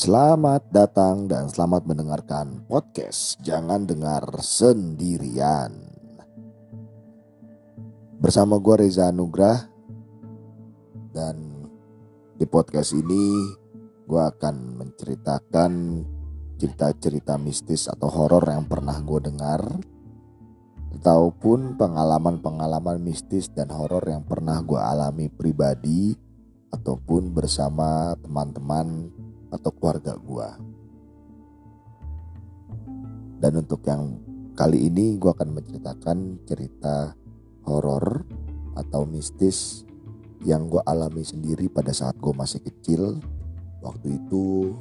Selamat datang dan selamat mendengarkan podcast Jangan Dengar Sendirian. Bersama gue Reza Anugrah Dan di podcast ini gue akan menceritakan cerita-cerita mistis atau horor yang pernah gue dengar Ataupun pengalaman-pengalaman mistis dan horor yang pernah gue alami pribadi Ataupun bersama teman-teman atau keluarga gua. Dan untuk yang kali ini gua akan menceritakan cerita horor atau mistis yang gue alami sendiri pada saat gue masih kecil. Waktu itu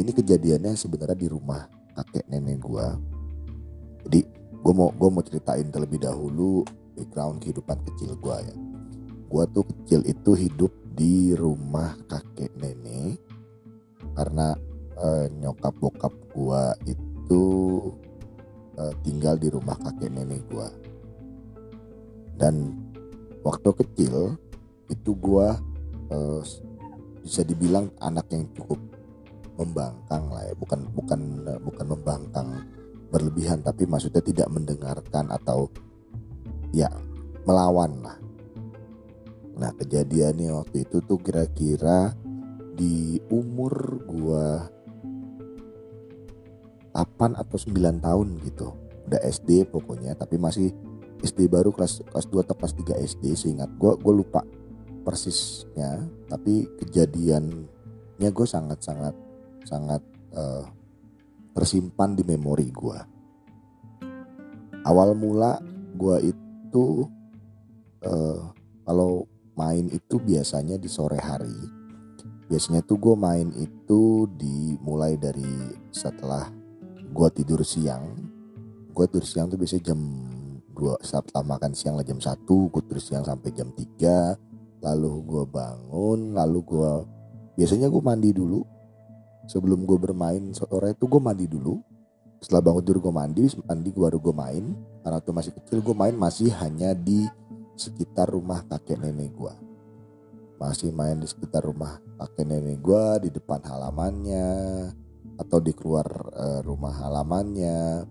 ini kejadiannya sebenarnya di rumah kakek nenek gue. Jadi gue mau gue mau ceritain terlebih dahulu background kehidupan kecil gue ya. Gue tuh kecil itu hidup di rumah kakek nenek. Karena uh, nyokap bokap gua itu uh, tinggal di rumah kakek nenek gua. Dan waktu kecil itu gua uh, bisa dibilang anak yang cukup membangkang lah ya. Bukan bukan bukan membangkang berlebihan tapi maksudnya tidak mendengarkan atau ya melawan lah Nah kejadiannya waktu itu tuh kira-kira di umur gua 8 atau 9 tahun gitu. Udah SD pokoknya tapi masih SD baru kelas kelas 2 atau kelas 3 SD seingat gua gua lupa persisnya tapi kejadiannya gue sangat sangat sangat uh, tersimpan di memori gue awal mula gue itu uh, kalau main itu biasanya di sore hari. Biasanya tuh gue main itu dimulai dari setelah gue tidur siang. Gue tidur siang tuh biasanya jam 2 setelah makan siang lah jam 1 gue tidur siang sampai jam 3 lalu gue bangun lalu gue biasanya gue mandi dulu sebelum gue bermain sore itu gue mandi dulu setelah bangun tidur gue mandi mandi gue baru gue main karena tuh masih kecil gue main masih hanya di sekitar rumah kakek nenek gue. Masih main di sekitar rumah kakek nenek gue di depan halamannya atau di keluar uh, rumah halamannya.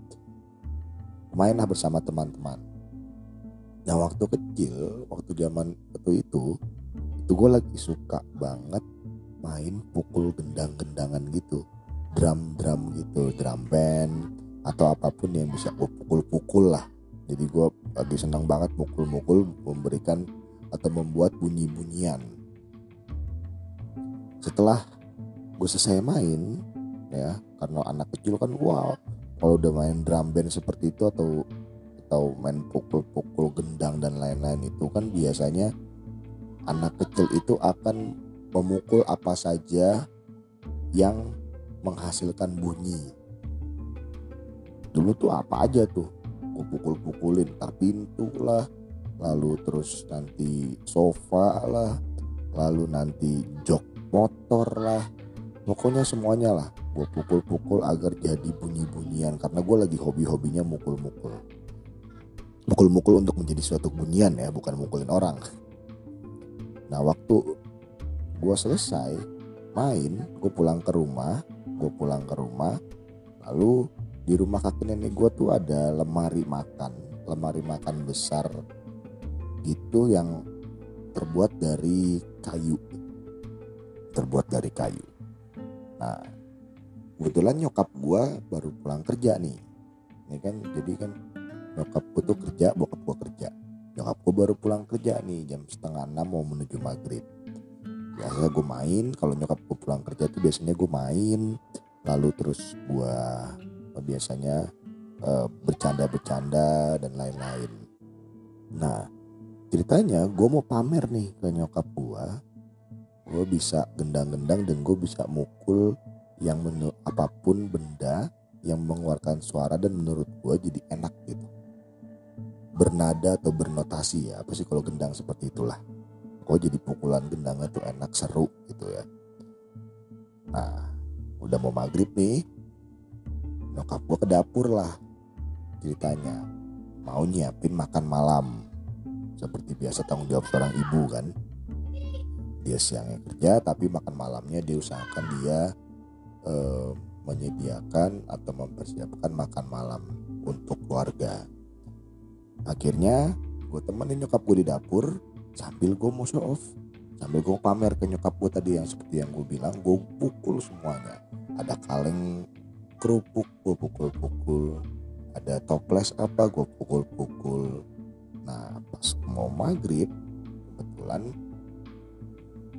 Mainlah bersama teman-teman. Nah waktu kecil, waktu zaman waktu itu, itu gue lagi suka banget main pukul gendang-gendangan gitu, drum-drum gitu, drum band atau apa pun yang bisa gue pukul-pukul lah jadi gue lagi senang banget mukul-mukul memberikan atau membuat bunyi-bunyian. Setelah gue selesai main ya karena anak kecil kan wow kalau udah main drum band seperti itu atau atau main pukul-pukul gendang dan lain-lain itu kan biasanya anak kecil itu akan memukul apa saja yang menghasilkan bunyi. Dulu tuh apa aja tuh gue pukul-pukulin tar pintu lah. Lalu terus nanti sofa lah. Lalu nanti jok motor lah. Pokoknya semuanya lah gue pukul-pukul agar jadi bunyi-bunyian. Karena gue lagi hobi-hobinya mukul-mukul. Mukul-mukul untuk menjadi suatu bunyian ya bukan mukulin orang. Nah waktu gue selesai main gue pulang ke rumah gue pulang ke rumah lalu di rumah kakek nenek gue tuh ada lemari makan lemari makan besar gitu yang terbuat dari kayu. Terbuat dari kayu. Nah kebetulan nyokap gue baru pulang kerja nih ini kan? Jadi kan nyokap gue tuh kerja bokap gue kerja. Nyokap gue baru pulang kerja nih jam setengah enam mau menuju maghrib. Biasanya gue main. Kalau nyokap gue pulang kerja tuh biasanya gue main. Lalu terus gue biasanya uh, bercanda-bercanda dan lain-lain. Nah ceritanya gue mau pamer nih ke nyokap gue, gue bisa gendang-gendang dan gue bisa mukul yang menurut apa pun benda yang mengeluarkan suara dan menurut gue jadi enak gitu. Bernada atau bernotasi ya, apa sih kalau gendang seperti itulah. Kok jadi pukulan gendangnya tuh enak seru gitu ya. Nah, udah mau maghrib nih, nyokap gue ke dapur lah ceritanya. Mau nyiapin makan malam. Seperti biasa tanggung jawab seorang ibu kan? Dia siangnya kerja tapi makan malamnya dia usahakan dia eh, menyediakan atau mempersiapkan makan malam untuk keluarga. Akhirnya gue temenin nyokap gue di dapur sambil gue mau show off. Sambil gue pamer ke nyokap gue tadi yang seperti yang gue bilang gue pukul semuanya. Ada kaleng kerupuk gue pukul-pukul. Ada toples apa gue pukul-pukul. Nah pas mau maghrib kebetulan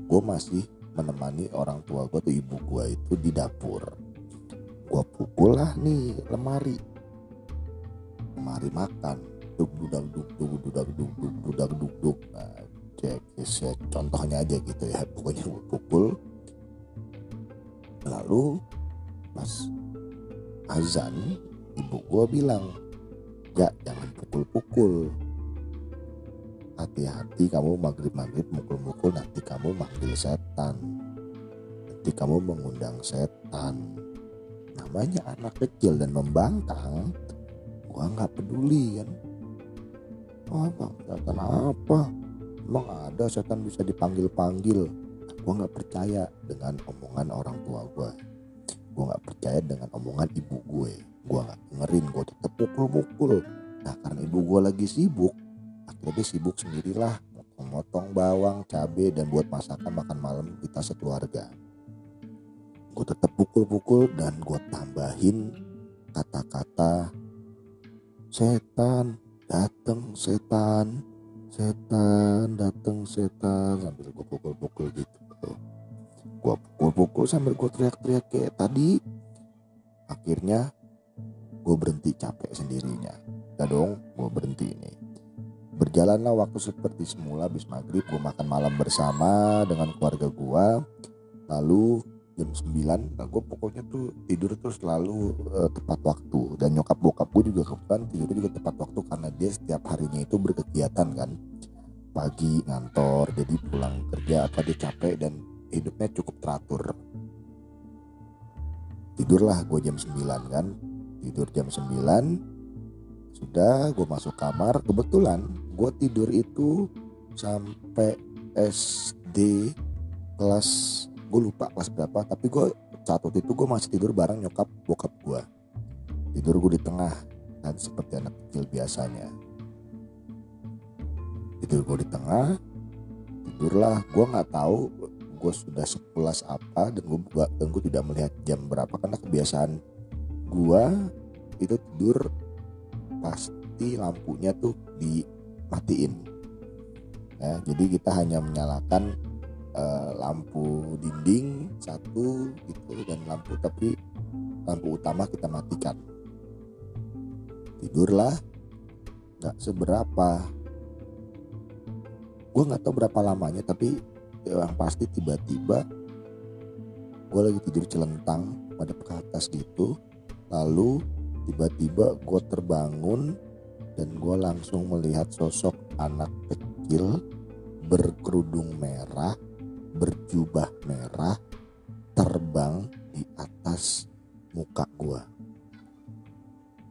gue masih menemani orang tua gue tuh ibu gue itu di dapur. Gue pukul lah nih lemari. Lemari makan. Duk dudang duk duk dudang duk duk dudang duk duk. Nah cek cek contohnya aja gitu ya. Pokoknya gue pukul. Lalu pas azan ibu gue bilang ya jangan pukul-pukul. Hati-hati kamu maghrib-maghrib mukul-mukul nanti kamu manggil setan. Nanti kamu mengundang setan. Namanya anak kecil dan membangkang gua nggak peduli kan? Oh, apa setan apa emang ada setan bisa dipanggil-panggil? Gua nggak percaya dengan omongan orang tua gua gua nggak percaya dengan omongan ibu gue. Gua nggak dengerin gua tetap pukul-pukul nah karena ibu gua lagi sibuk akhirnya dia sibuk sendirilah. Motong-motong bawang cabai dan buat masakan makan malam kita sekeluarga. Gue tetap pukul-pukul dan gue tambahin kata-kata setan datang setan. Setan datang setan. Sambil gue pukul-pukul gitu gue pukul-pukul sambil gue teriak-teriak kayak tadi. Akhirnya gue berhenti capek sendirinya. Ya dong gue berhenti ini. Berjalanlah waktu seperti semula habis maghrib gue makan malam bersama dengan keluarga gue. Lalu jam 9 nah gue pokoknya tuh tidur tuh selalu uh, tepat waktu. Dan nyokap bokap gue juga kebetulan tidur juga tepat waktu karena dia setiap harinya itu berkegiatan kan. Pagi ngantor jadi pulang kerja apa dia capek dan hidupnya cukup teratur. Tidurlah gue jam 9 kan? Tidur jam 9 sudah gue masuk kamar. Kebetulan gue tidur itu sampai SD kelas gue lupa kelas berapa tapi gue saat itu gue masih tidur bareng nyokap bokap gue tidur gue di tengah dan seperti anak kecil biasanya. Tidur gue di tengah tidurlah. Gue nggak tahu gue sudah sekelas apa dan gue dan gue tidak melihat jam berapa karena kebiasaan gue itu tidur pasti lampunya tuh dimatiin. Ya, jadi kita hanya menyalakan uh, lampu dinding satu gitu dan lampu tapi lampu utama kita matikan. Tidurlah nggak seberapa. Gue nggak tahu berapa lamanya tapi yang pasti tiba-tiba gue lagi tidur celentang pada ke atas gitu. Lalu tiba-tiba gue terbangun dan gue langsung melihat sosok anak kecil berkerudung merah berjubah merah terbang di atas muka gua.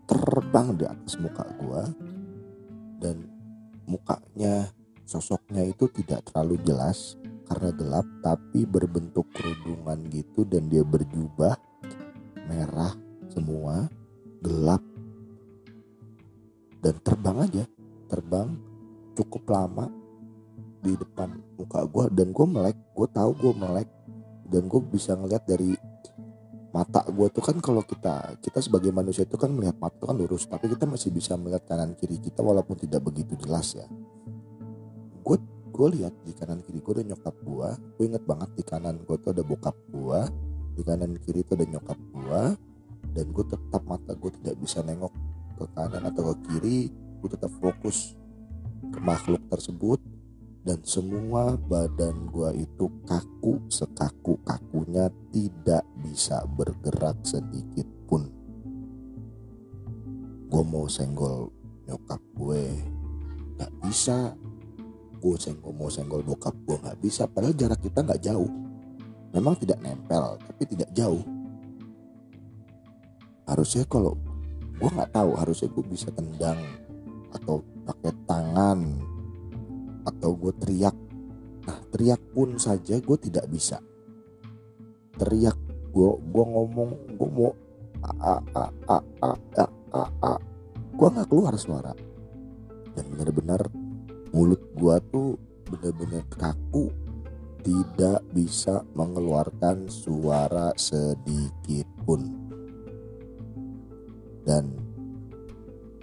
Terbang di atas muka gua dan mukanya sosoknya itu tidak terlalu jelas karena gelap tapi berbentuk kerudungan gitu dan dia berjubah merah semua gelap. Dan terbang aja terbang cukup lama di depan muka gue dan gue melek gue tahu gue melek dan gue bisa ngeliat dari mata gue tuh kan kalau kita kita sebagai manusia itu kan melihat mata itu kan lurus tapi kita masih bisa melihat kanan kiri kita walaupun tidak begitu jelas ya. Gue gue lihat di kanan kiri gue ada nyokap gue gue inget banget di kanan gue tuh ada bokap gue di kanan kiri tuh ada nyokap gue dan gue tetap mata gue tidak bisa nengok ke kanan atau ke kiri. Gue tetap fokus ke makhluk tersebut dan semua badan gua itu kaku sekaku kakunya tidak bisa bergerak sedikit pun. Gue mau senggol nyokap gue. Nggak bisa gue senggol mau senggol bokap gue nggak bisa. Padahal jarak kita nggak jauh. Memang tidak nempel tapi tidak jauh. Harusnya kalau gue nggak tahu harusnya gue bisa tendang atau pakai tangan atau gue teriak. Nah teriak pun saja gue tidak bisa. Teriak gue gue ngomong gue mau a a a a a a a gue nggak keluar suara. Dan benar-benar mulut gue tuh benar-benar kaku tidak bisa mengeluarkan suara sedikit pun. Dan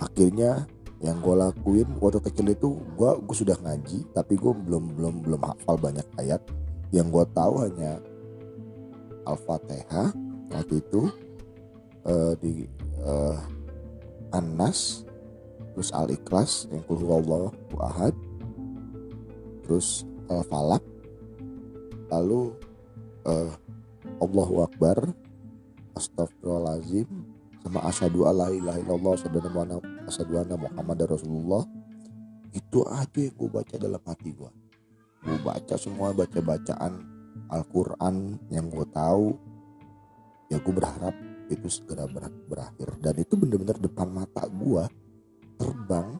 akhirnya yang gue lakuin waktu kecil itu gue gue sudah ngaji tapi gue belum belum belum hafal banyak ayat. Yang gue tahu hanya al-fatihah waktu itu uh, di uh, Anas terus al-ikhlas yang kulhu ahad. Terus al-falak lalu uh, Allahu Akbar Astagfirullahaladzim sama asyhadu alla ilaha illallah asyhadu anna Muhammad Rasulullah. Itu aja yang gue baca dalam hati gue gue baca semua baca bacaan Al-Quran yang gue tahu. Ya gue berharap itu segera ber berakhir. Dan itu bener-bener depan mata gue terbang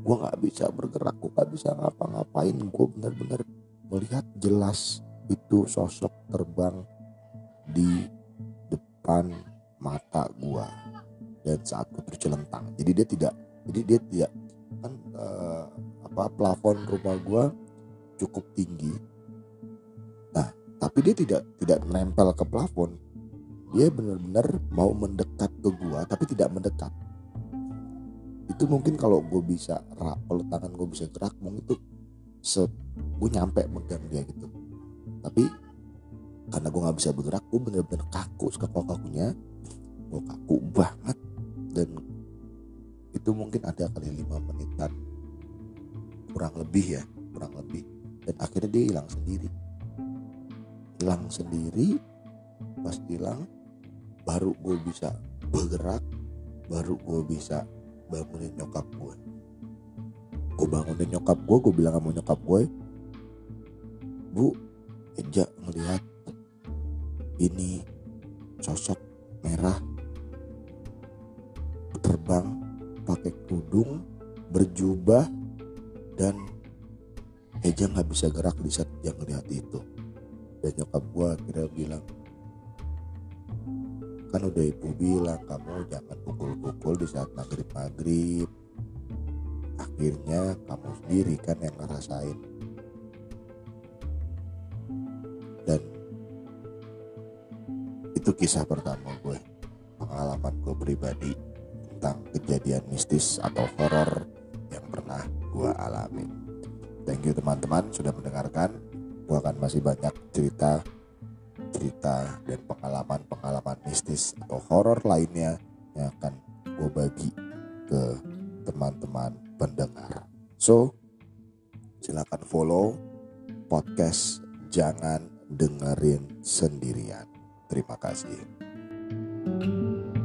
gue nggak bisa bergerak gue nggak bisa ngapa-ngapain. Gue bener-bener melihat jelas itu sosok terbang di depan mata gua. Dan saat gua tercelentang. Jadi dia tidak jadi dia tidak kan uh, apa plafon rumah gua cukup tinggi. Nah tapi dia tidak tidak menempel ke plafon. Dia benar-benar mau mendekat ke gua tapi tidak mendekat itu mungkin kalau gue bisa kalau tangan gue bisa gerak mungkin itu se gue nyampe megang dia gitu. Tapi karena gue nggak bisa bergerak gue bener-bener kaku sekaku kakunya gue kaku banget. Dan itu mungkin ada kali lima menitan. Kurang lebih ya kurang lebih. Dan akhirnya dia hilang sendiri. Hilang sendiri pas hilang baru gue bisa bergerak baru gue bisa bangunin nyokap gue. Gue bangunin nyokap gue gue bilang sama nyokap gue bu Eja ngelihat ini sosok merah terbang pakai kerudung berjubah dan Eja nggak bisa gerak di saat dia ngelihat itu. Dan nyokap gue akhirnya bilang kan udah ibu bilang kamu jangan pukul-pukul di saat maghrib maghrib akhirnya kamu sendiri kan yang ngerasain. Dan itu kisah pertama gue pengalaman gue pribadi tentang kejadian mistis atau horor yang pernah gue alami. Thank you teman-teman sudah mendengarkan. Gue akan masih banyak cerita cerita dan pengalaman-pengalaman mistis atau horor lainnya yang akan gue bagi ke teman-teman pendengar. So, silakan follow podcast Jangan Dengerin Sendirian. Terima kasih. thank you